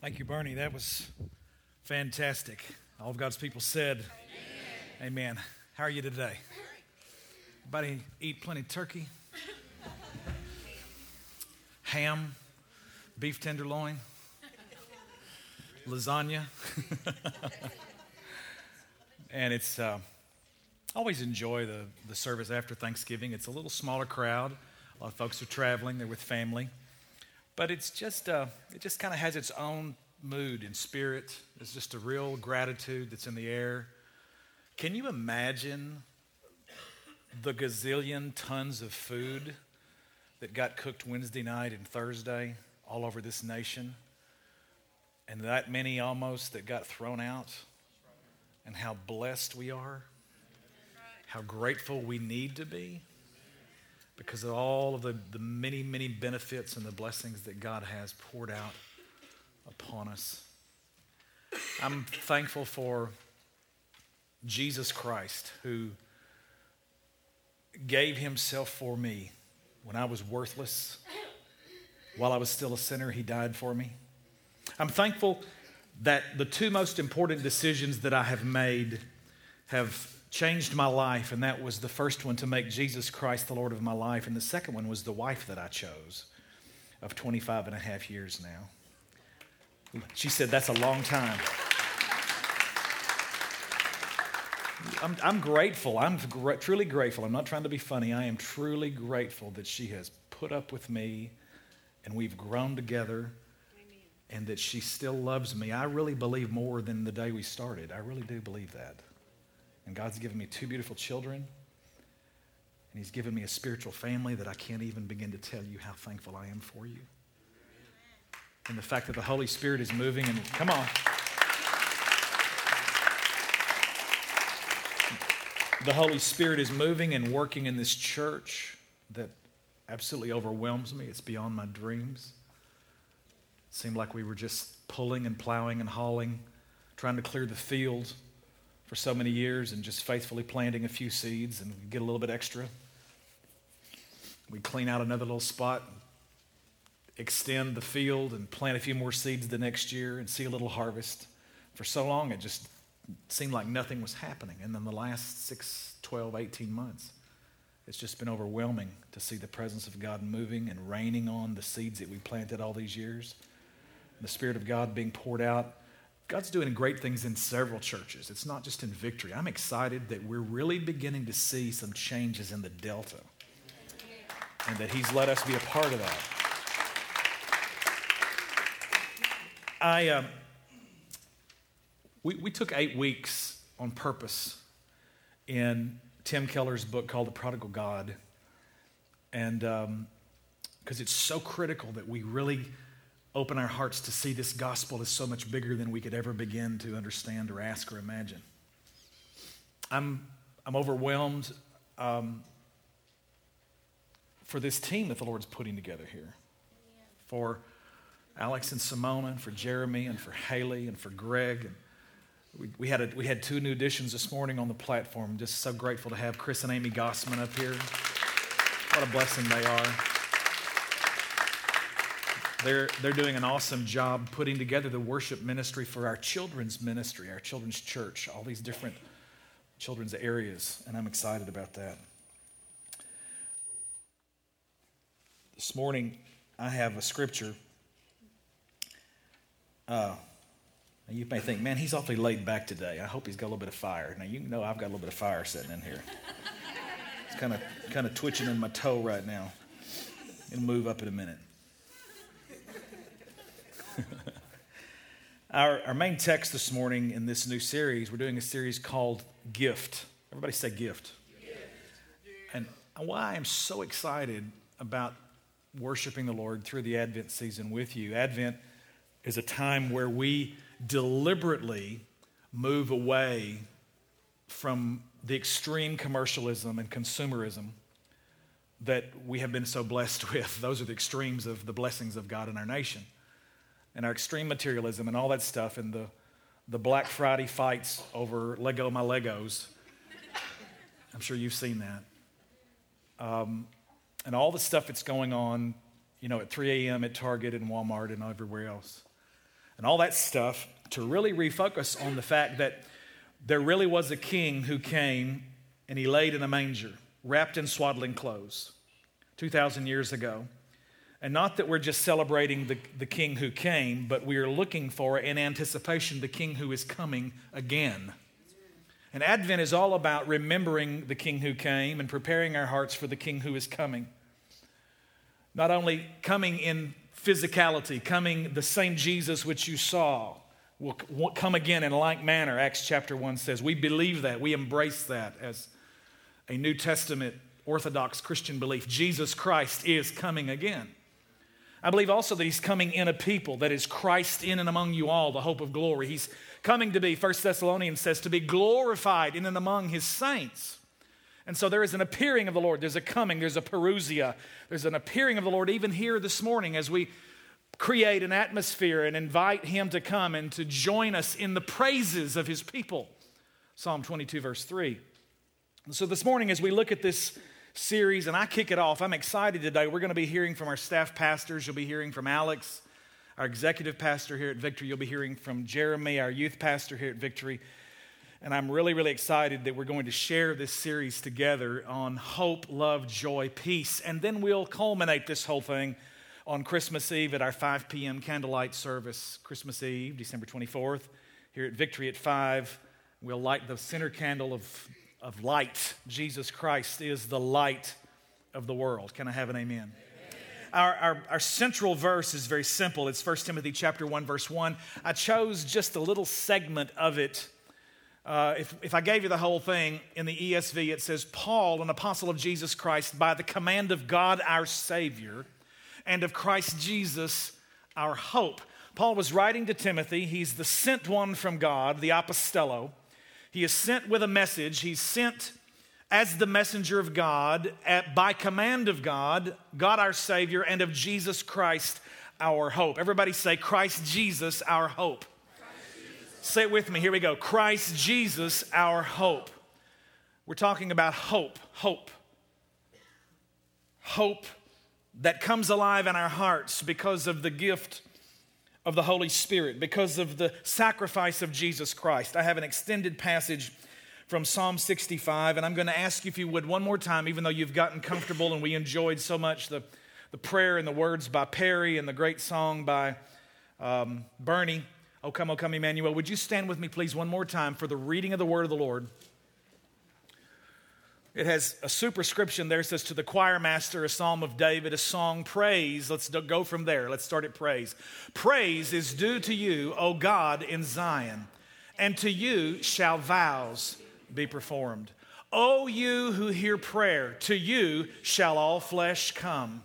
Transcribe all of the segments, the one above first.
Thank you, Bernie. That was fantastic. All of God's people said, Amen. Amen. How are you today? Everybody eat plenty of turkey, ham, beef tenderloin, lasagna. and it's uh, always enjoy the, the service after Thanksgiving. It's a little smaller crowd. A lot of folks are traveling, they're with family. But it's just, uh, it just kind of has its own mood and spirit. It's just a real gratitude that's in the air. Can you imagine the gazillion tons of food that got cooked Wednesday night and Thursday all over this nation? And that many almost that got thrown out? And how blessed we are? How grateful we need to be? Because of all of the, the many, many benefits and the blessings that God has poured out upon us. I'm thankful for Jesus Christ who gave himself for me when I was worthless. While I was still a sinner, he died for me. I'm thankful that the two most important decisions that I have made have changed my life, and that was the first one to make Jesus Christ the Lord of my life. And the second one was the wife that I chose of 25 and a half years now. She said, That's a long time. I'm, I'm grateful. I'm gr- truly grateful. I'm not trying to be funny. I am truly grateful that she has put up with me and we've grown together and that she still loves me. I really believe more than the day we started. I really do believe that. And God's given me two beautiful children. And He's given me a spiritual family that I can't even begin to tell you how thankful I am for you. And the fact that the Holy Spirit is moving and come on. The Holy Spirit is moving and working in this church that absolutely overwhelms me. It's beyond my dreams. It seemed like we were just pulling and plowing and hauling, trying to clear the field for so many years and just faithfully planting a few seeds and get a little bit extra. We clean out another little spot, extend the field, and plant a few more seeds the next year and see a little harvest. For so long, it just seemed like nothing was happening. And then the last 6, 12, 18 months, it's just been overwhelming to see the presence of God moving and raining on the seeds that we planted all these years. The Spirit of God being poured out God's doing great things in several churches. It's not just in victory. I'm excited that we're really beginning to see some changes in the Delta and that He's let us be a part of that. I, uh, we, we took eight weeks on purpose in Tim Keller's book called The Prodigal God. And because um, it's so critical that we really open our hearts to see this gospel is so much bigger than we could ever begin to understand or ask or imagine. I'm, I'm overwhelmed um, for this team that the Lord's putting together here. For Alex and Simona, and for Jeremy, and for Haley, and for Greg. And we, we, had a, we had two new additions this morning on the platform. Just so grateful to have Chris and Amy Gossman up here. What a blessing they are. They're, they're doing an awesome job putting together the worship ministry for our children's ministry, our children's church, all these different children's areas, and I'm excited about that. This morning, I have a scripture. Uh, you may think, man, he's awfully laid back today. I hope he's got a little bit of fire. Now, you know I've got a little bit of fire sitting in here. It's kind of kind of twitching in my toe right now. It'll move up in a minute. Our, our main text this morning in this new series, we're doing a series called Gift. Everybody say gift. gift. And why I'm so excited about worshiping the Lord through the Advent season with you. Advent is a time where we deliberately move away from the extreme commercialism and consumerism that we have been so blessed with. Those are the extremes of the blessings of God in our nation and our extreme materialism and all that stuff and the, the Black Friday fights over Lego my Legos. I'm sure you've seen that. Um, and all the stuff that's going on, you know, at 3 a.m. at Target and Walmart and everywhere else. and all that stuff to really refocus on the fact that there really was a king who came and he laid in a manger, wrapped in swaddling clothes, 2,000 years ago. And not that we're just celebrating the, the king who came, but we are looking for, in anticipation, the king who is coming again. And Advent is all about remembering the king who came and preparing our hearts for the king who is coming. Not only coming in physicality, coming the same Jesus which you saw will come again in like manner, Acts chapter 1 says. We believe that. We embrace that as a New Testament Orthodox Christian belief. Jesus Christ is coming again. I believe also that he's coming in a people that is Christ in and among you all, the hope of glory. He's coming to be, First Thessalonians says, to be glorified in and among his saints. And so there is an appearing of the Lord. There's a coming, there's a parousia, there's an appearing of the Lord even here this morning as we create an atmosphere and invite him to come and to join us in the praises of his people. Psalm 22, verse 3. And so this morning, as we look at this series, and I kick it off. I'm excited today. We're going to be hearing from our staff pastors. You'll be hearing from Alex, our executive pastor here at Victory. You'll be hearing from Jeremy, our youth pastor here at Victory. And I'm really, really excited that we're going to share this series together on hope, love, joy, peace. And then we'll culminate this whole thing on Christmas Eve at our 5 p.m. candlelight service, Christmas Eve, December 24th, here at Victory at 5. We'll light the center candle of of light. Jesus Christ is the light of the world. Can I have an amen? Our, our, our, central verse is very simple. It's 1 Timothy chapter 1, verse 1. I chose just a little segment of it. Uh, if, if I gave you the whole thing in the ESV, it says, Paul, an apostle of Jesus Christ, by the command of God our Savior, and of Christ Jesus our hope. Paul was writing to Timothy. He's the sent one from God, the apostello. He is sent with a message. He's sent as the messenger of God at, by command of God, God our Savior, and of Jesus Christ our hope. Everybody say, Christ Jesus our hope. Jesus. Say it with me. Here we go. Christ Jesus our hope. We're talking about hope, hope. Hope that comes alive in our hearts because of the gift of the Holy Spirit because of the sacrifice of Jesus Christ. I have an extended passage from Psalm 65, and I'm going to ask you if you would one more time, even though you've gotten comfortable and we enjoyed so much the, the prayer and the words by Perry and the great song by um, Bernie. Oh, come, oh, come, Emmanuel. Would you stand with me, please, one more time for the reading of the word of the Lord? It has a superscription there. It says, To the choir master, a psalm of David, a song, praise. Let's go from there. Let's start at praise. Praise is due to you, O God, in Zion, and to you shall vows be performed. O you who hear prayer, to you shall all flesh come.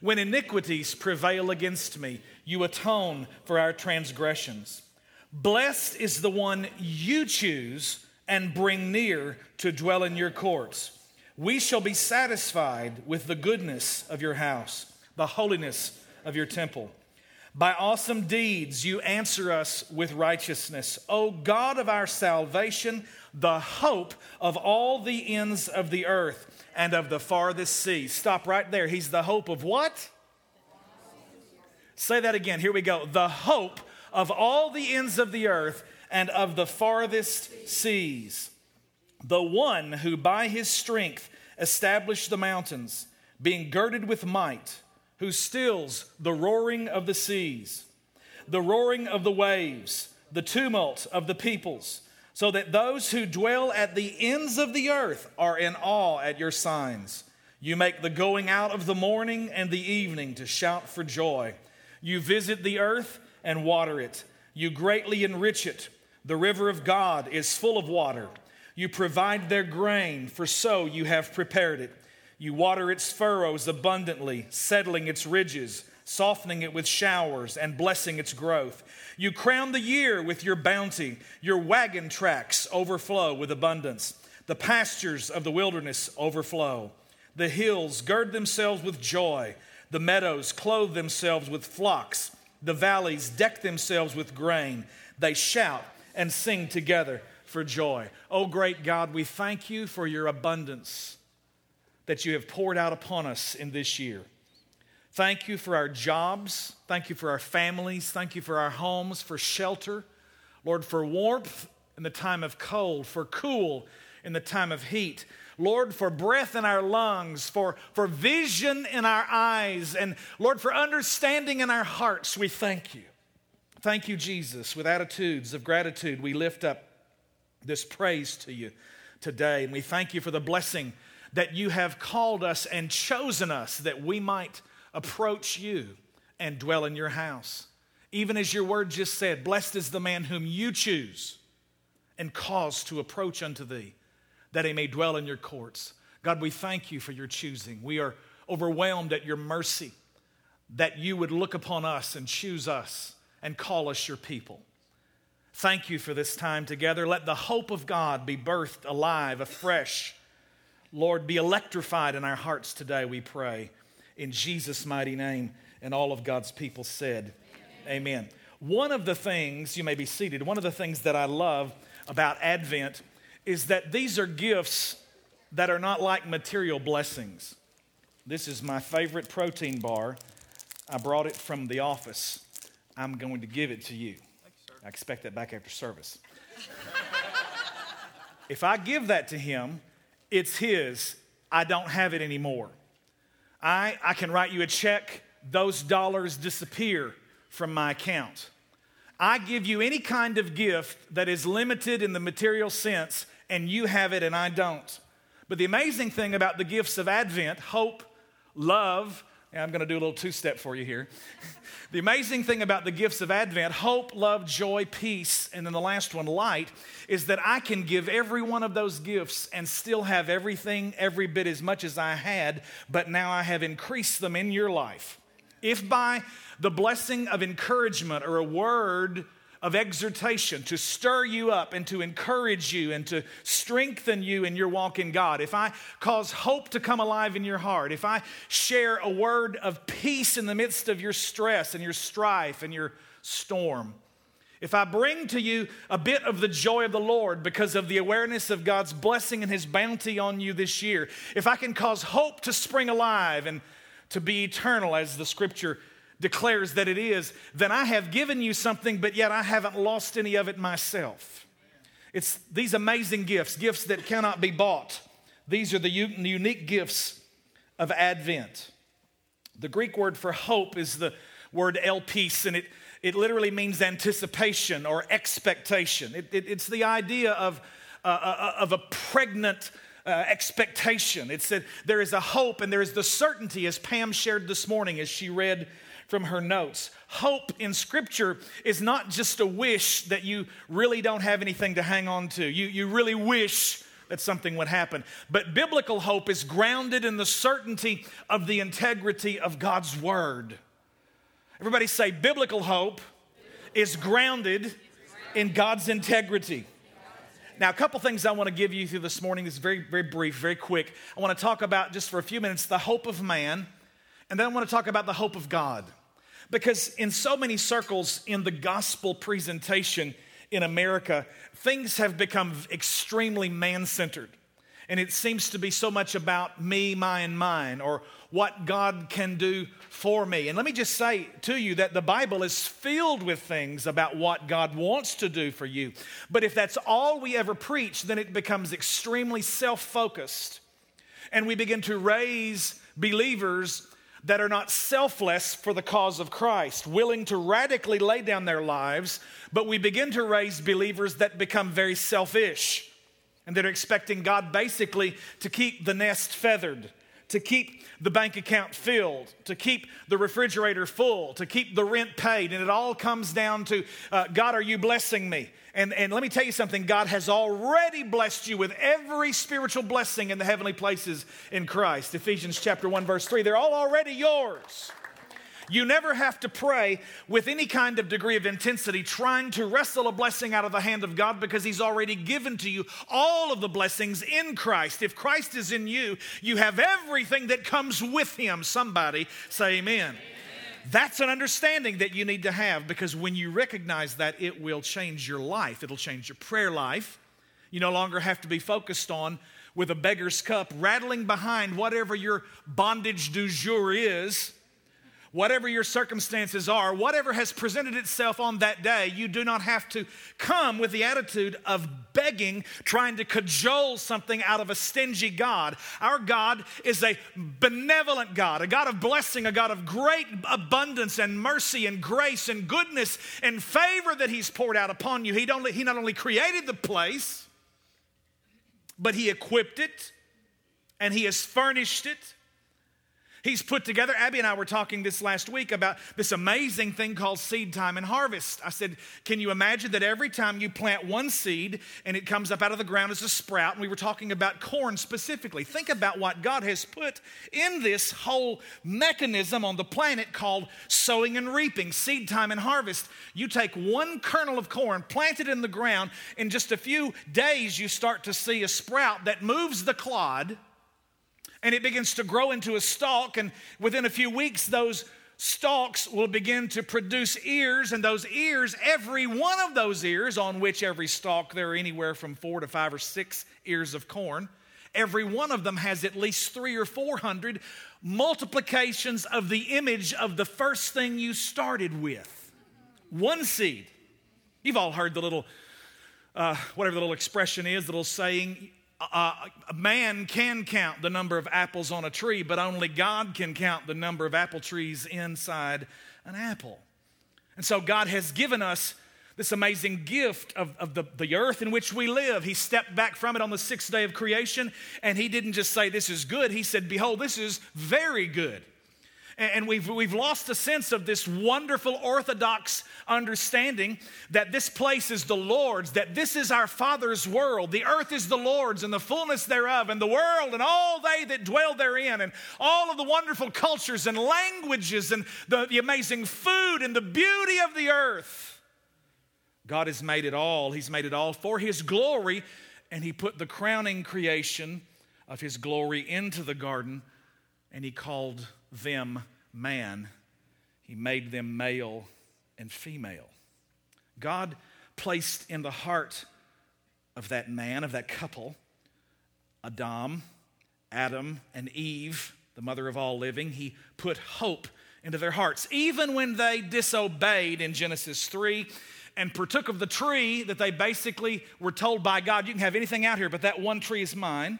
When iniquities prevail against me, you atone for our transgressions. Blessed is the one you choose and bring near to dwell in your courts. We shall be satisfied with the goodness of your house, the holiness of your temple. By awesome deeds you answer us with righteousness. O God of our salvation, the hope of all the ends of the earth and of the farthest sea. Stop right there. He's the hope of what? Say that again. Here we go. The hope of all the ends of the earth and of the farthest seas. The one who by his strength established the mountains, being girded with might, who stills the roaring of the seas, the roaring of the waves, the tumult of the peoples, so that those who dwell at the ends of the earth are in awe at your signs. You make the going out of the morning and the evening to shout for joy. You visit the earth and water it. You greatly enrich it. The river of God is full of water. You provide their grain, for so you have prepared it. You water its furrows abundantly, settling its ridges, softening it with showers, and blessing its growth. You crown the year with your bounty. Your wagon tracks overflow with abundance. The pastures of the wilderness overflow. The hills gird themselves with joy. The meadows clothe themselves with flocks. The valleys deck themselves with grain. They shout and sing together for joy. Oh, great God, we thank you for your abundance that you have poured out upon us in this year. Thank you for our jobs. Thank you for our families. Thank you for our homes, for shelter. Lord, for warmth in the time of cold, for cool in the time of heat. Lord, for breath in our lungs, for, for vision in our eyes, and Lord, for understanding in our hearts, we thank you. Thank you, Jesus. With attitudes of gratitude, we lift up this praise to you today. And we thank you for the blessing that you have called us and chosen us that we might approach you and dwell in your house. Even as your word just said, blessed is the man whom you choose and cause to approach unto thee, that he may dwell in your courts. God, we thank you for your choosing. We are overwhelmed at your mercy that you would look upon us and choose us and call us your people. Thank you for this time together. Let the hope of God be birthed alive, afresh. Lord, be electrified in our hearts today, we pray. In Jesus' mighty name. And all of God's people said, Amen. Amen. One of the things, you may be seated, one of the things that I love about Advent is that these are gifts that are not like material blessings. This is my favorite protein bar. I brought it from the office. I'm going to give it to you. I expect that back after service. if I give that to him, it's his. I don't have it anymore. I, I can write you a check, those dollars disappear from my account. I give you any kind of gift that is limited in the material sense, and you have it and I don't. But the amazing thing about the gifts of Advent, hope, love, I'm going to do a little two step for you here. the amazing thing about the gifts of Advent, hope, love, joy, peace, and then the last one, light, is that I can give every one of those gifts and still have everything every bit as much as I had, but now I have increased them in your life. If by the blessing of encouragement or a word of exhortation to stir you up and to encourage you and to strengthen you in your walk in God, if I cause hope to come alive in your heart, if I share a word of peace in the midst of your stress and your strife and your storm, if I bring to you a bit of the joy of the Lord because of the awareness of God's blessing and His bounty on you this year, if I can cause hope to spring alive and to be eternal, as the scripture declares that it is, then I have given you something, but yet I haven't lost any of it myself. It's these amazing gifts, gifts that cannot be bought. These are the unique gifts of Advent. The Greek word for hope is the word elpis, and it, it literally means anticipation or expectation. It, it, it's the idea of, uh, uh of a pregnant uh, expectation. It said there is a hope and there is the certainty, as Pam shared this morning as she read from her notes. Hope in Scripture is not just a wish that you really don't have anything to hang on to. You, you really wish that something would happen. But biblical hope is grounded in the certainty of the integrity of God's Word. Everybody say, biblical hope is grounded in God's integrity. Now, a couple things I want to give you through this morning. This is very, very brief, very quick. I want to talk about just for a few minutes the hope of man, and then I want to talk about the hope of God. Because in so many circles in the gospel presentation in America, things have become extremely man centered. And it seems to be so much about me, my, and mine, or what God can do for me. And let me just say to you that the Bible is filled with things about what God wants to do for you. But if that's all we ever preach, then it becomes extremely self focused. And we begin to raise believers that are not selfless for the cause of Christ, willing to radically lay down their lives, but we begin to raise believers that become very selfish and that are expecting God basically to keep the nest feathered, to keep the bank account filled, to keep the refrigerator full, to keep the rent paid. And it all comes down to uh, God, are you blessing me? And, and let me tell you something God has already blessed you with every spiritual blessing in the heavenly places in Christ. Ephesians chapter 1, verse 3. They're all already yours. You never have to pray with any kind of degree of intensity trying to wrestle a blessing out of the hand of God because He's already given to you all of the blessings in Christ. If Christ is in you, you have everything that comes with Him. Somebody say, Amen. amen. That's an understanding that you need to have because when you recognize that, it will change your life. It'll change your prayer life. You no longer have to be focused on with a beggar's cup, rattling behind whatever your bondage du jour is. Whatever your circumstances are, whatever has presented itself on that day, you do not have to come with the attitude of begging, trying to cajole something out of a stingy God. Our God is a benevolent God, a God of blessing, a God of great abundance and mercy and grace and goodness and favor that He's poured out upon you. He, he not only created the place, but He equipped it and He has furnished it He's put together. Abby and I were talking this last week about this amazing thing called seed time and harvest. I said, Can you imagine that every time you plant one seed and it comes up out of the ground as a sprout? And we were talking about corn specifically. Think about what God has put in this whole mechanism on the planet called sowing and reaping, seed time and harvest. You take one kernel of corn, plant it in the ground, in just a few days, you start to see a sprout that moves the clod and it begins to grow into a stalk. And within a few weeks, those stalks will begin to produce ears, and those ears, every one of those ears, on which every stalk there are anywhere from four to five or six ears of corn, every one of them has at least three or four hundred multiplications of the image of the first thing you started with. One seed. You've all heard the little, uh, whatever the little expression is, the little saying, a man can count the number of apples on a tree, but only God can count the number of apple trees inside an apple. And so God has given us this amazing gift of, of the, the earth in which we live. He stepped back from it on the sixth day of creation, and He didn't just say, This is good. He said, Behold, this is very good. And we've, we've lost the sense of this wonderful orthodox understanding that this place is the Lord's, that this is our Father's world. The earth is the Lord's and the fullness thereof, and the world and all they that dwell therein, and all of the wonderful cultures and languages and the, the amazing food and the beauty of the earth. God has made it all. He's made it all for His glory, and He put the crowning creation of His glory into the garden, and He called them man, he made them male and female. God placed in the heart of that man, of that couple, Adam, Adam, and Eve, the mother of all living, he put hope into their hearts. Even when they disobeyed in Genesis 3 and partook of the tree that they basically were told by God, you can have anything out here, but that one tree is mine.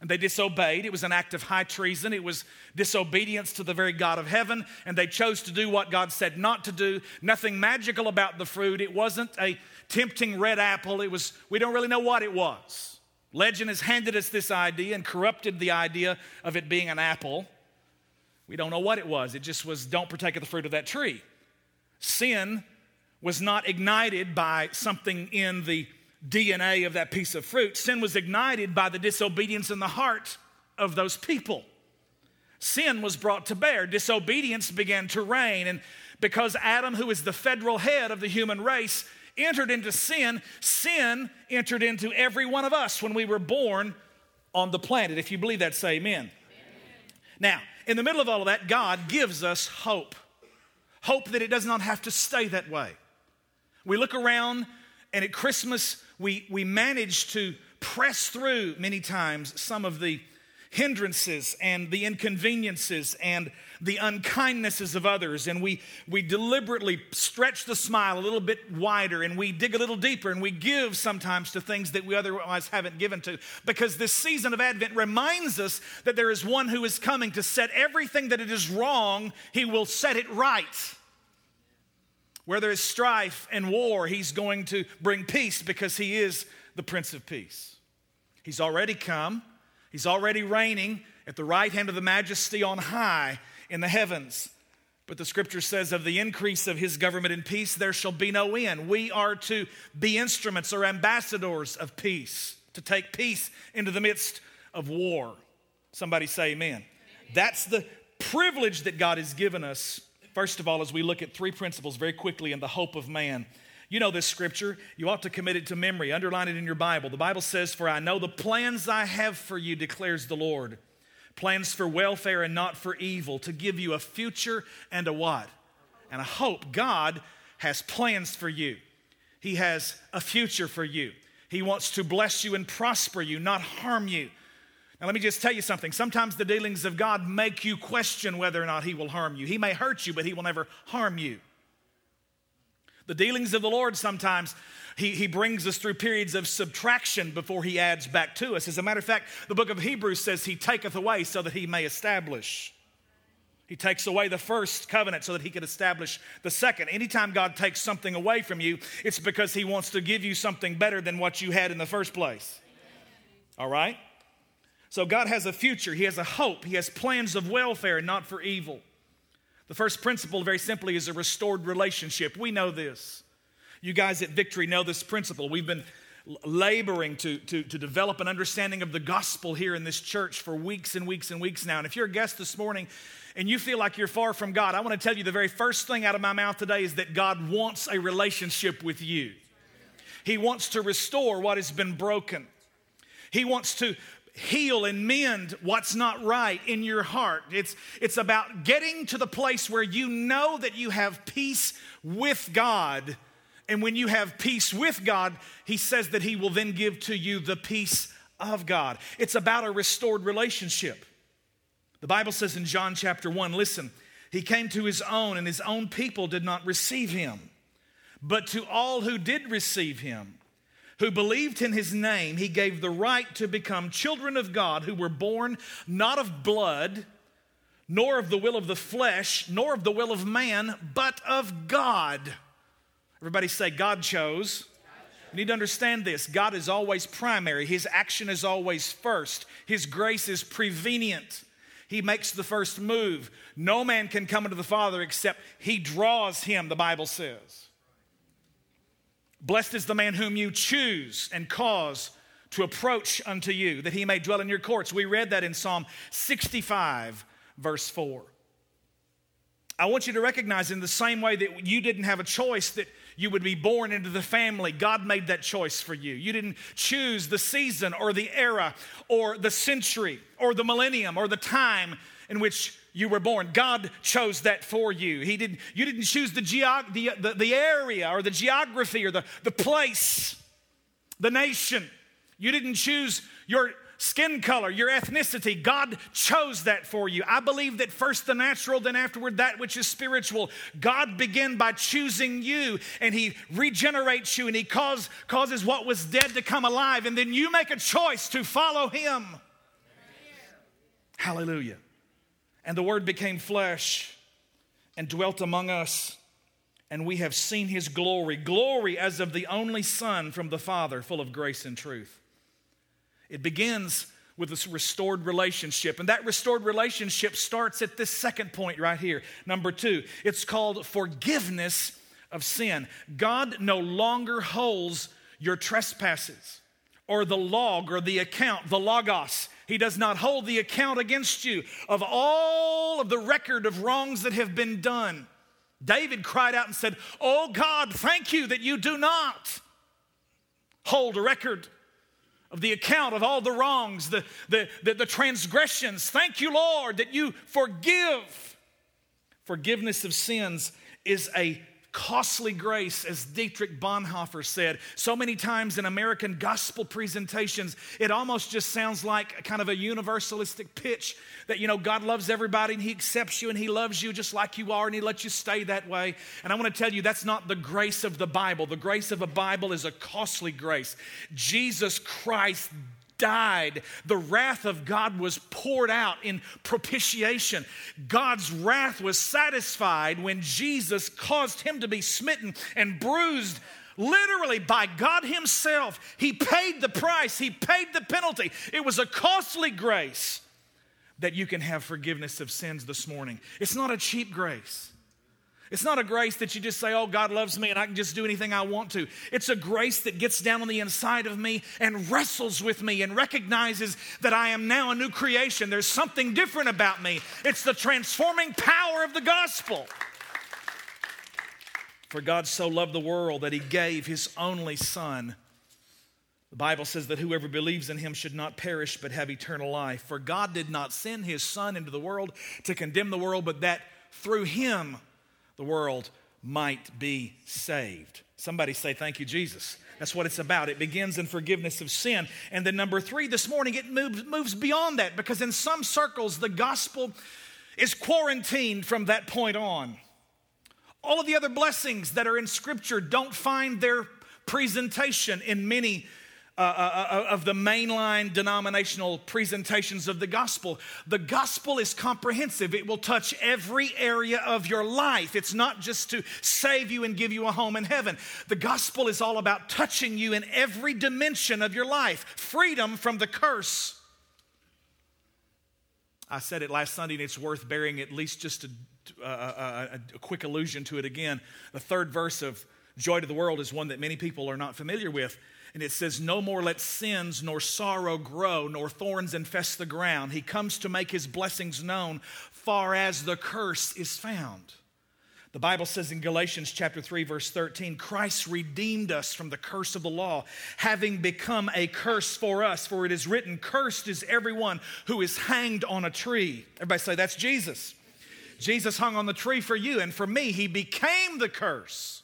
And they disobeyed. It was an act of high treason. It was disobedience to the very God of heaven. And they chose to do what God said not to do. Nothing magical about the fruit. It wasn't a tempting red apple. It was, we don't really know what it was. Legend has handed us this idea and corrupted the idea of it being an apple. We don't know what it was. It just was, don't partake of the fruit of that tree. Sin was not ignited by something in the DNA of that piece of fruit. Sin was ignited by the disobedience in the heart of those people. Sin was brought to bear, disobedience began to reign. And because Adam, who is the federal head of the human race, entered into sin, sin entered into every one of us when we were born on the planet. If you believe that, say amen. amen. Now, in the middle of all of that, God gives us hope. Hope that it does not have to stay that way. We look around, and at Christmas, we, we manage to press through many times some of the hindrances and the inconveniences and the unkindnesses of others. And we, we deliberately stretch the smile a little bit wider and we dig a little deeper and we give sometimes to things that we otherwise haven't given to. Because this season of Advent reminds us that there is one who is coming to set everything that it is wrong, he will set it right. Where there is strife and war, he's going to bring peace because he is the Prince of Peace. He's already come, he's already reigning at the right hand of the majesty on high in the heavens. But the scripture says, of the increase of his government and peace, there shall be no end. We are to be instruments or ambassadors of peace, to take peace into the midst of war. Somebody say amen. amen. That's the privilege that God has given us First of all, as we look at three principles very quickly in the hope of man. You know this scripture. You ought to commit it to memory. Underline it in your Bible. The Bible says, For I know the plans I have for you, declares the Lord. Plans for welfare and not for evil, to give you a future and a what? And a hope. God has plans for you. He has a future for you. He wants to bless you and prosper you, not harm you Now, let me just tell you something. Sometimes the dealings of God make you question whether or not He will harm you. He may hurt you, but He will never harm you. The dealings of the Lord sometimes he, he brings us through periods of subtraction before he adds back to us. As a matter of fact, the book of Hebrews says he taketh away so that he may establish. He takes away the first covenant so that he could establish the second. Anytime God takes something away from you, it's because he wants to give you something better than what you had in the first place. All right? So God has a future, He has a hope, He has plans of welfare, not for evil. The first principle, very simply, is a restored relationship. We know this. You guys at Victory know this principle. We've been laboring to, to, to develop an understanding of the gospel here in this church for weeks and weeks and weeks now. And if you're a guest this morning and you feel like you're far from God, I want to tell you the very first thing out of my mouth today is that God wants a relationship with you. He wants to restore what has been broken. He wants to heal and mend what's not right in your heart. It's, it's about getting to the place where you know that you have peace with God. And when you have peace with God, He says that He will then give to you the peace of God. It's about a restored relationship. The Bible says in John chapter 1 listen, He came to His own, and His own people did not receive Him. But to all who did receive Him, who believed in his name, he gave the right to become children of God who were born not of blood, nor of the will of the flesh, nor of the will of man, but of God. Everybody say, God chose. You need to understand this God is always primary, His action is always first, His grace is prevenient. He makes the first move. No man can come into the Father except He draws him, the Bible says. Blessed is the man whom you choose and cause to approach unto you, that he may dwell in your courts. We read that in Psalm 65, verse 4. I want you to recognize in the same way that you didn't have a choice that you would be born into the family, God made that choice for you. You didn't choose the season or the era or the century or the millennium or the time in which you were born. God chose that for you. He didn't, you didn't choose the, geog- the, the, the area or the geography or the, the place, the nation. You didn't choose your skin color, your ethnicity. God chose that for you. I believe that first the natural, then afterward that which is spiritual. God began by choosing you and He regenerates you and He cause, causes what was dead to come alive. And then you make a choice to follow Him. Hallelujah. And the Word became flesh and dwelt among us, and we have seen His glory glory as of the only Son from the Father, full of grace and truth. It begins with this restored relationship. And that restored relationship starts at this second point right here. Number two, it's called forgiveness of sin. God no longer holds your trespasses or the log or the account, the logos. He does not hold the account against you of all of the record of wrongs that have been done. David cried out and said, Oh God, thank you that you do not hold a record of the account of all the wrongs, the, the, the, the, transgressions. Thank you, Lord, that you forgive. Forgiveness of sins is a costly grace, as Dietrich Bonhoeffer said. So many times in American gospel presentations, it almost just sounds like kind of a universalistic pitch that, you know, God loves everybody and He accepts you and He loves you just like you are and He lets you stay that way. And I want to tell you, that's not the grace of the Bible. The grace of a Bible is a costly grace. Jesus Christ died, the wrath of God was poured out in propitiation. God's wrath was satisfied when Jesus caused him to be smitten and bruised literally by God Himself. He paid the price, He paid the penalty. It was a costly grace that you can have forgiveness of sins this morning. It's not a cheap grace. It's not a grace that you just say, oh, God loves me and I can just do anything I want to. It's a grace that gets down on the inside of me and wrestles with me and recognizes that I am now a new creation. There's something different about me. It's the transforming power of the gospel. For God so loved the world that he gave his only Son. The Bible says that whoever believes in him should not perish but have eternal life. For God did not send his Son into the world to condemn the world, but that through him, the world might be saved. Somebody say, Thank you, Jesus. That's what it's about. It begins in forgiveness of sin. And then, number three, this morning, it moves, moves beyond that because in some circles, the gospel is quarantined from that point on. All of the other blessings that are in Scripture don't find their presentation in many uh, uh, uh, of the mainline denominational presentations of the gospel. The gospel is comprehensive, it will touch every area of your life. It's not just to save you and give you a home in heaven. The gospel is all about touching you in every dimension of your life, freedom from the curse. I said it last Sunday, and it's worth bearing at least just a, a, a, a quick allusion to it again. The third verse of Joy to the World is one that many people are not familiar with. And it says, No more let sins nor sorrow grow, nor thorns infest the ground. He comes to make his blessings known, far as the curse is found. The Bible says in Galatians chapter 3 verse 13, Christ redeemed us from the curse of the law, having become a curse for us, for it is written, cursed is everyone who is hanged on a tree. Everybody say that's Jesus. Jesus hung on the tree for you and for me. He became the curse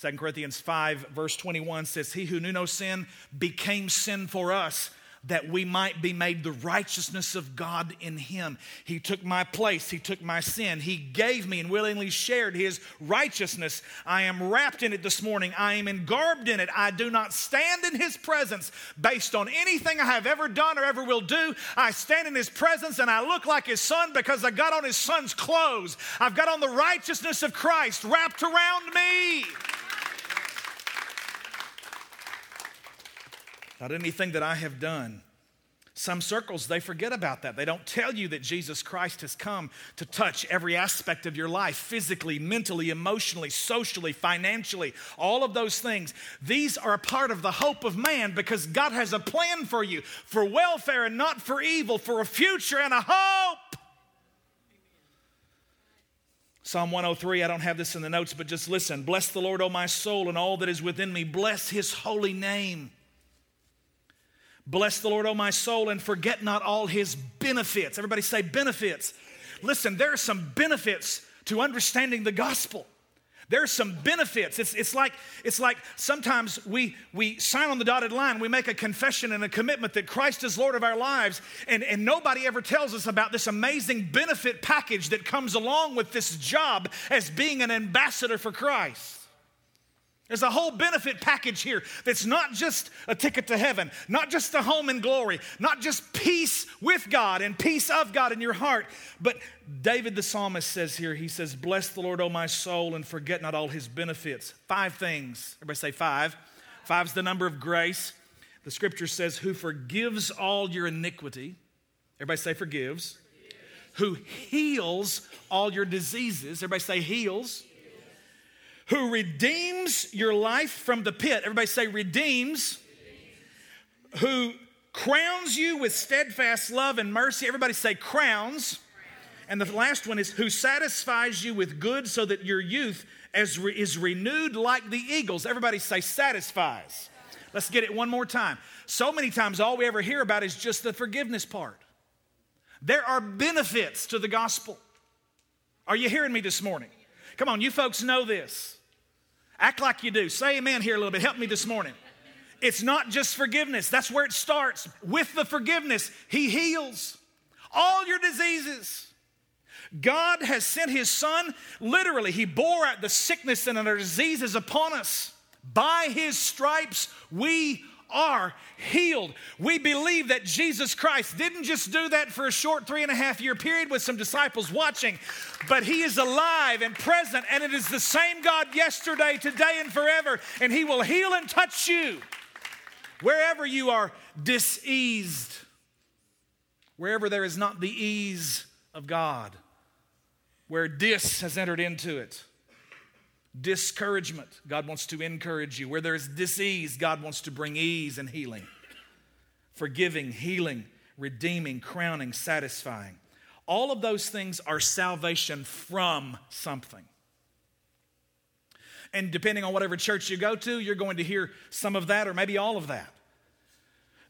2 Corinthians 5, verse 21 says, He who knew no sin became sin for us that we might be made the righteousness of God in him. He took my place, he took my sin, he gave me and willingly shared his righteousness. I am wrapped in it this morning, I am engarbed in it. I do not stand in his presence based on anything I have ever done or ever will do. I stand in his presence and I look like his son because I got on his son's clothes. I've got on the righteousness of Christ wrapped around me. Not anything that I have done. Some circles, they forget about that. They don't tell you that Jesus Christ has come to touch every aspect of your life physically, mentally, emotionally, socially, financially, all of those things. These are a part of the hope of man because God has a plan for you for welfare and not for evil, for a future and a hope. Psalm 103, I don't have this in the notes, but just listen. Bless the Lord, O my soul, and all that is within me. Bless his holy name. Bless the Lord, O my soul, and forget not all his benefits. Everybody say benefits. Listen, there are some benefits to understanding the gospel. There are some benefits. It's, it's, like, it's like sometimes we, we sign on the dotted line, we make a confession and a commitment that Christ is Lord of our lives, and, and nobody ever tells us about this amazing benefit package that comes along with this job as being an ambassador for Christ. There's a whole benefit package here that's not just a ticket to heaven, not just a home in glory, not just peace with God and peace of God in your heart. But David the psalmist says here, he says, Bless the Lord, O my soul, and forget not all his benefits. Five things. Everybody say five. Five's the number of grace. The scripture says, Who forgives all your iniquity. Everybody say forgives. forgives. Who heals all your diseases. Everybody say heals who redeems your life from the pit. Everybody say, redeems. redeems. Who crowns you with steadfast love and mercy. Everybody say, crowns. And the last one is, who satisfies you with good so that your youth as re- is renewed like the eagles. Everybody say, satisfies. Let's get it one more time. So many times, all we ever hear about is just the forgiveness part. There are benefits to the gospel. Are you hearing me this morning? Come on, you folks know this. Act like you do. Say amen here a little bit. Help me this morning. It's not just forgiveness, that's where it starts. With the forgiveness, He heals all your diseases. God has sent His Son, literally, He bore out the sickness and our diseases upon us. By His stripes, we are healed. We believe that Jesus Christ didn't just do that for a short three and a half year period with some disciples watching, but He is alive and present, and it is the same God yesterday, today, and forever, and He will heal and touch you wherever you are diseased, wherever there is not the ease of God, where dis has entered into it discouragement, God wants to encourage you. Where there's disease, God wants to bring ease and healing. Forgiving, healing, redeeming, crowning, satisfying. All of those things are salvation from something. And depending on whatever church you go to, you're going to hear some of that or maybe all of that.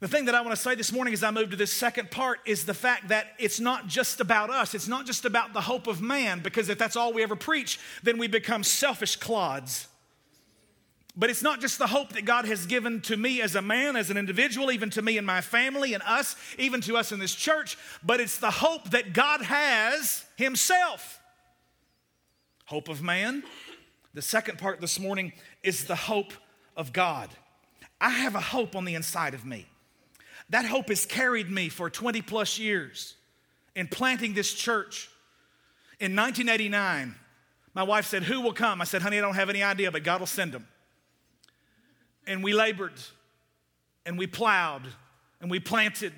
The thing that I want to say this morning as I move to this second part is the fact that it's not just about us. It's not just about the hope of man, because if that's all we ever preach, then we become selfish clods. But it's not just the hope that God has given to me as a man, as an individual, even to me and my family and us, even to us in this church, but it's the hope that God has Himself. Hope of man. The second part this morning is the hope of God. I have a hope on the inside of me. That hope has carried me for 20 plus years in planting this church. In 1989, my wife said, Who will come? I said, Honey, I don't have any idea, but God will send them. And we labored, and we plowed, and we planted.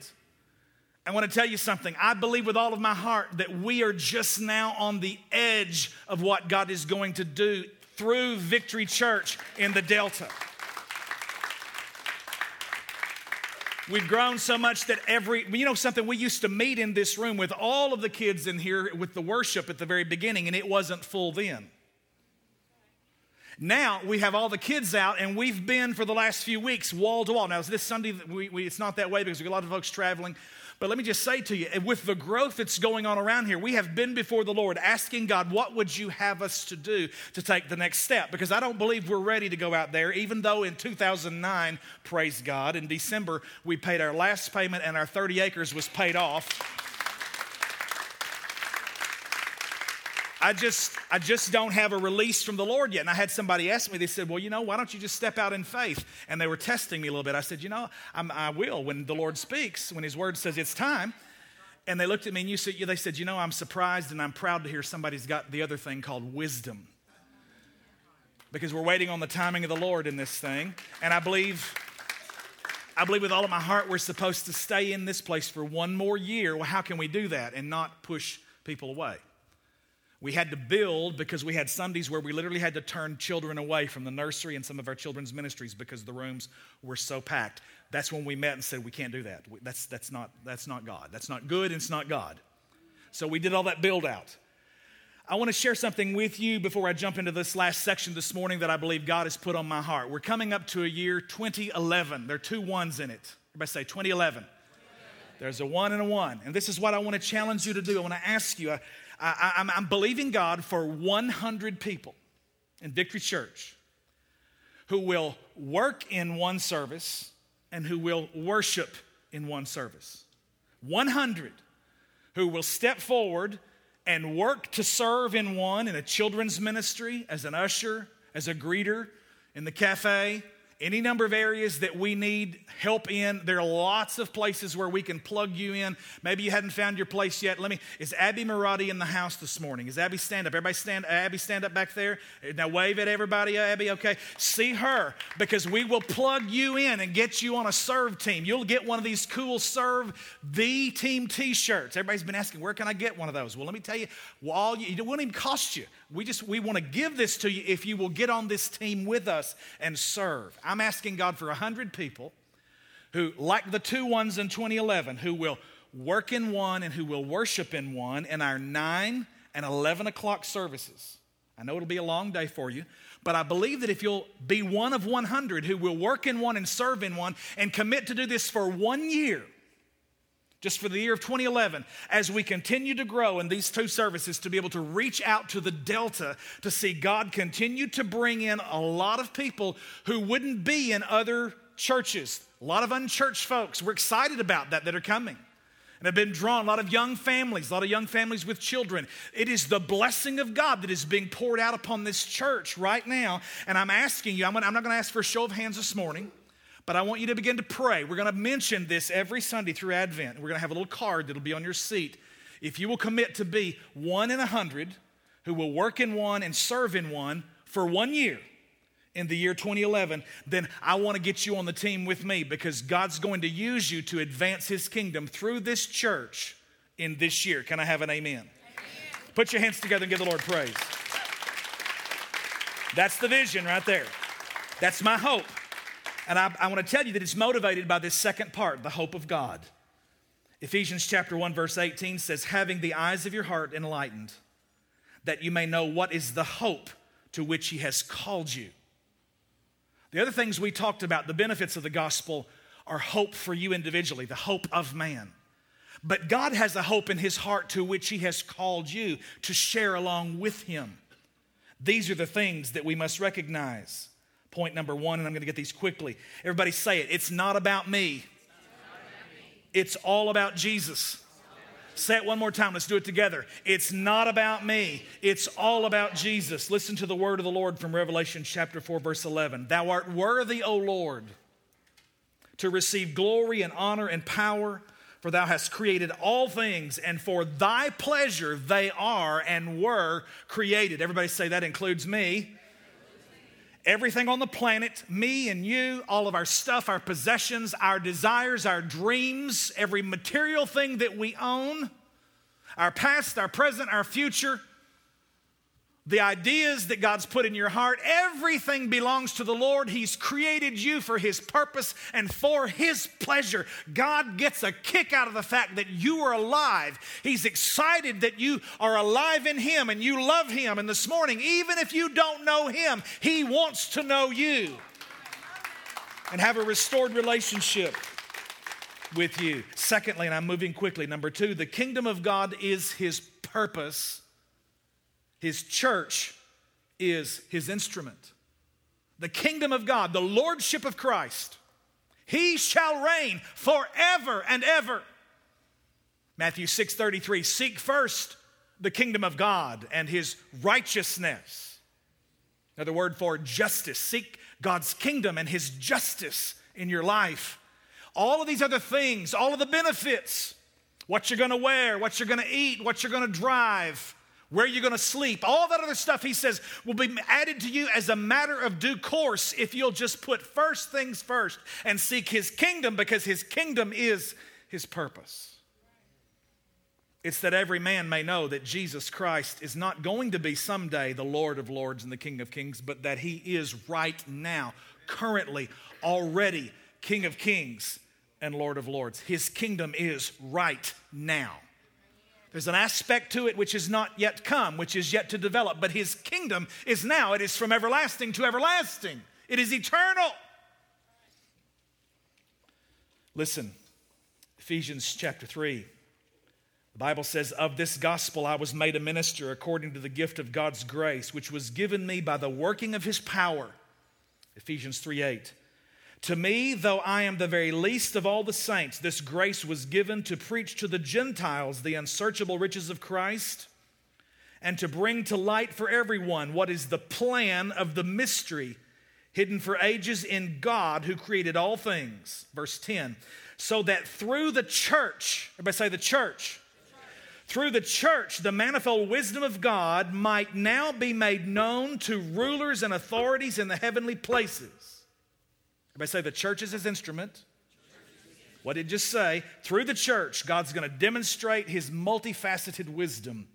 I want to tell you something. I believe with all of my heart that we are just now on the edge of what God is going to do through Victory Church in the Delta. We've grown so much that every, you know, something we used to meet in this room with all of the kids in here with the worship at the very beginning, and it wasn't full then. Now we have all the kids out, and we've been for the last few weeks wall to wall. Now, is this Sunday, we, we, it's not that way because we got a lot of folks traveling. But let me just say to you, eh, with the growth that's going on around here, we have been before the Lord asking God, what would you have us to do to take the next step? Because I don't believe we're ready to go out there, even though in 2009, praise God, in December, we paid our last payment and our 30 acres was paid off. I just, I just don't have a release from the Lord yet. And I had somebody ask me, they said, Well, you know, why don't you just step out in faith? And they were testing me a little bit. I said, You know, I'm, i will when the Lord speaks, when His word says it's time. And they looked at me and you said, they said, You know, I'm surprised and I'm proud to hear somebody's got the other thing called wisdom. Because we're waiting on the timing of the Lord in this thing. And I believe. I believe with all of my heart we're supposed to stay in this place for one more year. Well, how can we do that and not push people away? We had to build because we had Sundays where we literally had to turn children away from the nursery and some of our children's ministries because the rooms were so packed. That's when we met and said, We can't do that. That's, that's, not, that's not God. That's not good and it's not God. So we did all that build out. I want to share something with you before I jump into this last section this morning that I believe God has put on my heart. We're coming up to a year 2011. There are two ones in it. Everybody say 2011. There's a one and a one. And this is what I want to challenge you to do. I want to ask you. I, am I'm believing God for 100 people in Victory Church who will work in one service and who will worship in one service. 100 who will step forward and work to serve in one in a children's ministry, as an usher, as a greeter, in the cafe, any number of areas that we need help in. There are lots of places where we can plug you in. Maybe you hadn't found your place yet. Let me. Is Abby Marati in the house this morning? Is Abby stand up? Everybody stand. Abby stand up back there. Now wave at everybody. Abby, okay. See her because we will plug you in and get you on a serve team. You'll get one of these cool serve the team T-shirts. Everybody's been asking where can I get one of those. Well, let me tell you. Well, you, it won't even cost you. We just we want to give this to you if you will get on this team with us and serve. I'm asking God for 100 people who, like the two ones in 2011, who will work in one and who will worship in one in our 9 and 11 o'clock services. I know it'll be a long day for you, but I believe that if you'll be one of 100 who will work in one and serve in one and commit to do this for one year, just for the year of 2011, as we continue to grow in these two services, to be able to reach out to the Delta to see God continue to bring in a lot of people who wouldn't be in other churches. A lot of unchurched folks. We're excited about that that are coming and have been drawn. A lot of young families, a lot of young families with children. It is the blessing of God that is being poured out upon this church right now. And I'm asking you, I'm, not going to ask for a show of hands this morning. But I want you to begin to pray. We're going to mention this every Sunday through Advent. We're going to have a little card that'll be on your seat. If you will commit to be one in a hundred who will work in one and serve in one for one year in the year 2011, then I want to get you on the team with me because God's going to use you to advance His kingdom through this church in this year. Can I have an amen? amen. Put your hands together and give the Lord praise. That's the vision right there. That's my hope. And I, I want to tell you that it's motivated by this second part, the hope of God. Ephesians chapter 1, verse 18 says, Having the eyes of your heart enlightened, that you may know what is the hope to which he has called you. The other things we talked about, the benefits of the gospel are hope for you individually, the hope of man. But God has a hope in his heart to which he has called you to share along with him. These are the things that we must recognize. Point number one, and I'm going to get these quickly. Everybody say it. It's not about me, it's all about Jesus. Say it one more time. Let's do it together. It's not about me. It's all about Jesus. Listen to the word of the Lord from Revelation chapter 4, verse 11. Thou art worthy, O Lord, to receive glory and honor and power, for thou hast created all things, and for thy pleasure they are and were created. Everybody say that includes me everything on the planet, me and you, all of our stuff, our possessions, our desires, our dreams, every material thing that we own, our past, our present, our future, the ideas that God's put in your heart, everything belongs to the Lord. He's created you for His purpose and for His pleasure. God gets a kick out of the fact that you are alive. He's excited that you are alive in Him and you love Him. And this morning, even if you don't know Him, He wants to know you and have a restored relationship with you. Secondly, and I'm moving quickly, number two, the kingdom of God is His purpose his church is his instrument. The kingdom of God, the lordship of Christ, he shall reign forever and ever. Matthew 6:33 Seek first the kingdom of God and his righteousness. Another word for justice. Seek God's kingdom and his justice in your life. All of these other things, all of the benefits, what you're going to wear, what you're going to eat, what you're going to drive, where you're going to sleep, all that other stuff, he says, will be added to you as a matter of due course if you'll just put first things first and seek his kingdom because his kingdom is his purpose. It's that every man may know that Jesus Christ is not going to be someday the Lord of Lords and the King of Kings, but that he is right now, currently, already King of Kings and Lord of Lords. His kingdom is right now. There's an aspect to it which is not yet come, which is yet to develop, but his kingdom is now. It is from everlasting to everlasting, it is eternal. Listen, Ephesians chapter 3. The Bible says, Of this gospel I was made a minister according to the gift of God's grace, which was given me by the working of his power. Ephesians 3 8. To me, though I am the very least of all the saints, this grace was given to preach to the Gentiles the unsearchable riches of Christ and to bring to light for everyone what is the plan of the mystery hidden for ages in God who created all things. Verse 10 so that through the church, everybody say the church. Through the church, the manifold wisdom of God might now be made known to rulers and authorities in the heavenly places Everybody say the church is his instrument. What did just say? Through the church, God's going to demonstrate his multifaceted wisdom.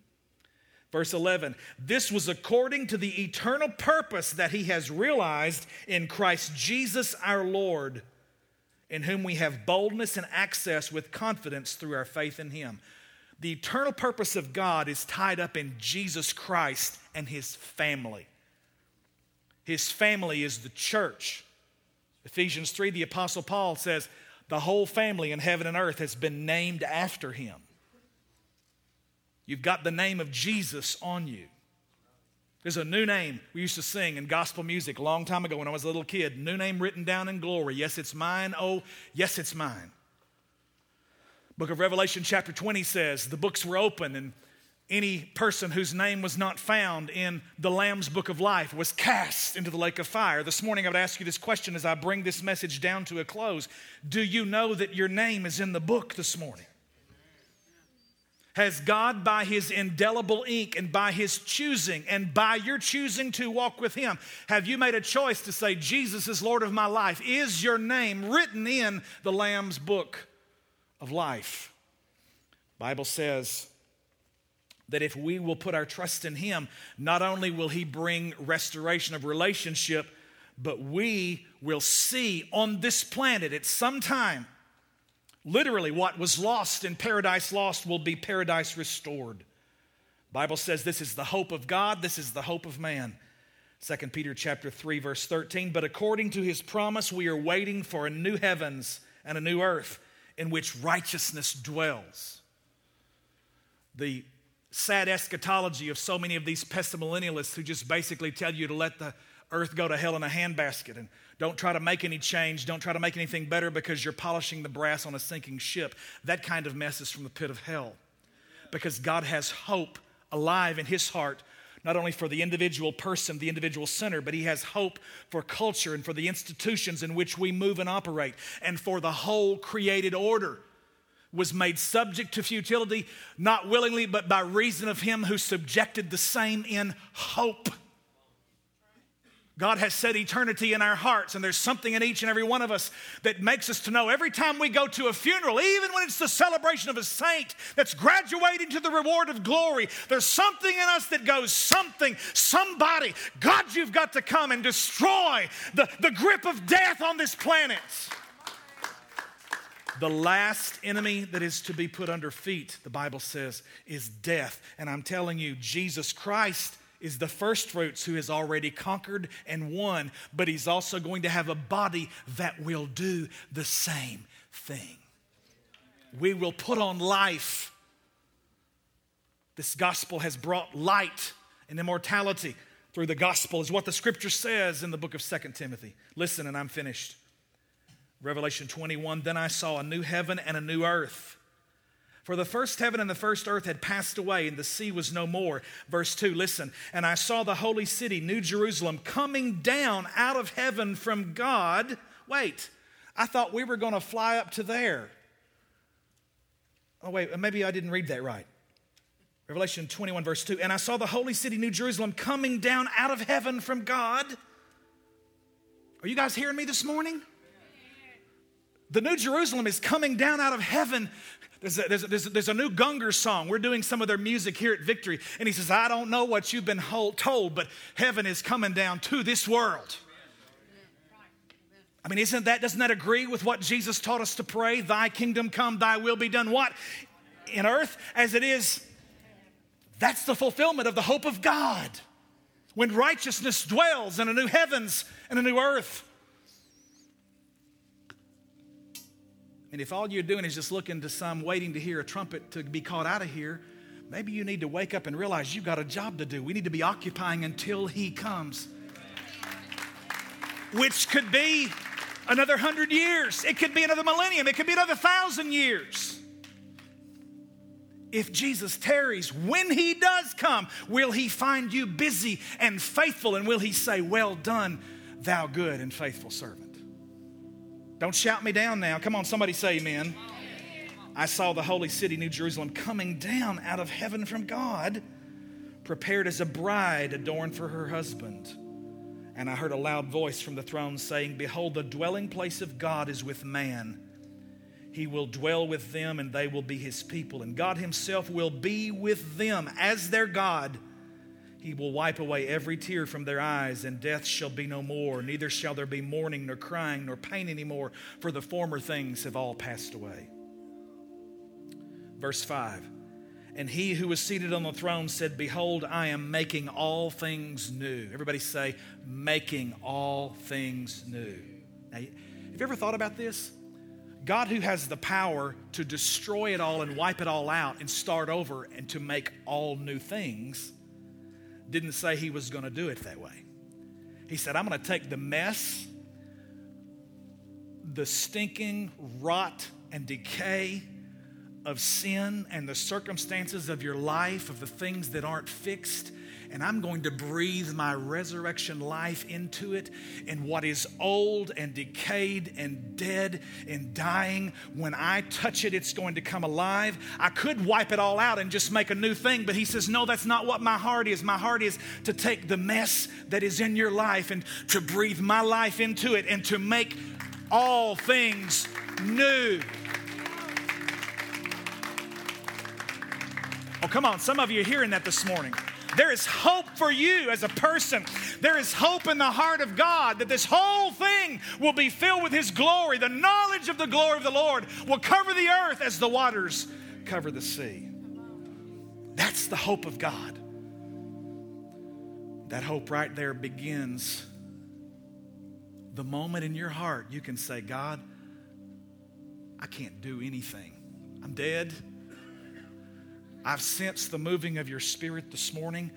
Verse 11, this was according to the eternal purpose that he has realized in Christ Jesus our Lord, in whom we have boldness and access with confidence through our faith in him. The eternal purpose of God is tied up in Jesus Christ and his family. His family is the church. Ephesians 3, the Apostle Paul says, the whole family in heaven and earth has been named after him. You've got the name of Jesus on you. There's a new name we used to sing in gospel music a long time ago when I was a little kid. New name written down in glory. Yes, it's mine. Oh, yes, it's mine. Book of Revelation, chapter 20 says, The books were open and any person whose name was not found in the Lamb's book of life was cast into the lake of fire. This morning, I would ask you this question as I bring this message down to a close Do you know that your name is in the book this morning? Has God, by his indelible ink and by his choosing, and by your choosing to walk with him, have you made a choice to say, Jesus is Lord of my life? Is your name written in the Lamb's book of life? Bible says, that if we will put our trust in Him, not only will He bring restoration of relationship, but we will see on this planet at some time, literally, what was lost in paradise lost will be paradise restored. Bible says this is the hope of God, this is the hope of man. 2 Peter chapter 3 verse 13, but according to his promise we are waiting for a new heavens and a new earth in which righteousness dwells. The sad eschatology of so many of these pessimillennialists who just basically tell you to let the earth go to hell in a handbasket and don't try to make any change, don't try to make anything better because you're polishing the brass on a sinking ship. That kind of mess is from the pit of hell. Because God has hope alive in his heart not only for the individual person, the individual sinner, but he has hope for culture and for the institutions in which we move and operate, and for the whole created order. Was made subject to futility, not willingly, but by reason of him who subjected the same in hope. God has set eternity in our hearts, and there's something in each and every one of us that makes us to know every time we go to a funeral, even when it's the celebration of a saint that's graduating to the reward of glory, there's something in us that goes, something, somebody, God, you've got to come and destroy the, the grip of death on this planet. The last enemy that is to be put under feet, the Bible says, is death. And I'm telling you, Jesus Christ is the first fruits who has already conquered and won, but he's also going to have a body that will do the same thing. We will put on life. This gospel has brought light and immortality through the gospel, is what the scripture says in the book of Second Timothy. Listen, and I'm finished. Revelation 21 Then I saw a new heaven and a new earth. For the first heaven and the first earth had passed away, and the sea was no more. Verse 2, listen. And I saw the holy city, New Jerusalem, coming down out of heaven from God. Wait, I thought we were going to fly up to there. Oh, wait, maybe I didn't read that right. Revelation 21, verse 2. And I saw the holy city, New Jerusalem, coming down out of heaven from God. Are you guys hearing me this morning? The New Jerusalem is coming down out of heaven there's a, there's, a, there's, a, there's a new Gungor song. We're doing some of their music here at Victory. And he says, I don't know what you've been told, but heaven is coming down to this world. I mean, isn't that, doesn't that agree with what Jesus taught us to pray? Thy kingdom come, thy will be done. What? In earth as it is. That's the fulfillment of the hope of God. When righteousness dwells in a new heavens and a new earth. And if all you're doing is just looking to some, waiting to hear a trumpet to be called out of here, maybe you need to wake up and realize you've got a job to do. We need to be occupying until He comes, which could be another hundred years, it could be another millennium, it could be another thousand years. If Jesus tarries, when he does come, will he find you busy and faithful? And will he say, Well done, thou good and faithful servant? Don't shout me down now. Come on, somebody say amen. I saw the holy city, New Jerusalem, coming down out of heaven from God, prepared as a bride adorned for her husband. And I heard a loud voice from the throne saying, Behold, the dwelling place of God is with man. He will dwell with them, and they will be his people. And God himself will be with them as their God he will wipe away every tear from their eyes, and death shall be no more. Neither shall there be mourning, nor crying, nor pain anymore, for the former things have all passed away. Verse 5 And he who was seated on the throne said, Behold, I am making all things new. Everybody say, making all things new. Now, have you ever thought about this? God, who has the power to destroy it all and wipe it all out and start over and to make all new things didn't say he was going to do it that way. He said, I'm going to take the mess, the stinking rot and decay of sin and the circumstances of your life, of the things that aren't fixed, and I'm going to breathe my resurrection life into it. And what is old and decayed and dead and dying, when I touch it, it's going to come alive. I could wipe it all out and just make a new thing, but he says, No, that's not what my heart is. My heart is to take the mess that is in your life and to breathe my life into it and to make all things new. Oh, come on. Some of you are hearing that this morning. There is hope for you as a person. There is hope in the heart of God that this whole thing will be filled with His glory. The knowledge of the glory of the Lord will cover the earth as the waters cover the sea. That's the hope of God. That hope right there begins the moment in your heart you can say, God, I can't do anything. I'm dead. I've sensed the moving of your spirit this morning.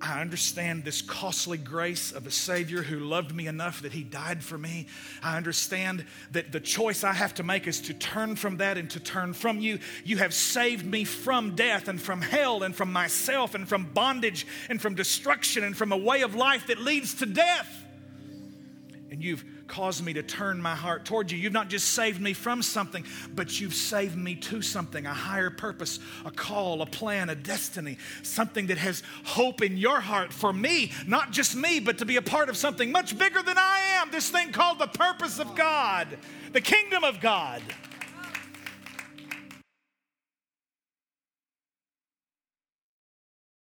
I understand this costly grace of a Savior who loved me enough that He died for me. I understand that the choice I have to make is to turn from that and to turn from you. You have saved me from death and from hell and from myself and from bondage and from destruction and from a way of life that leads to death. And you've caused me to turn my heart toward you. You've not just saved me from something, but you've saved me to something a higher purpose, a call, a plan, a destiny, something that has hope in your heart for me, not just me, but to be a part of something much bigger than I am. This thing called the purpose of God, the kingdom of God.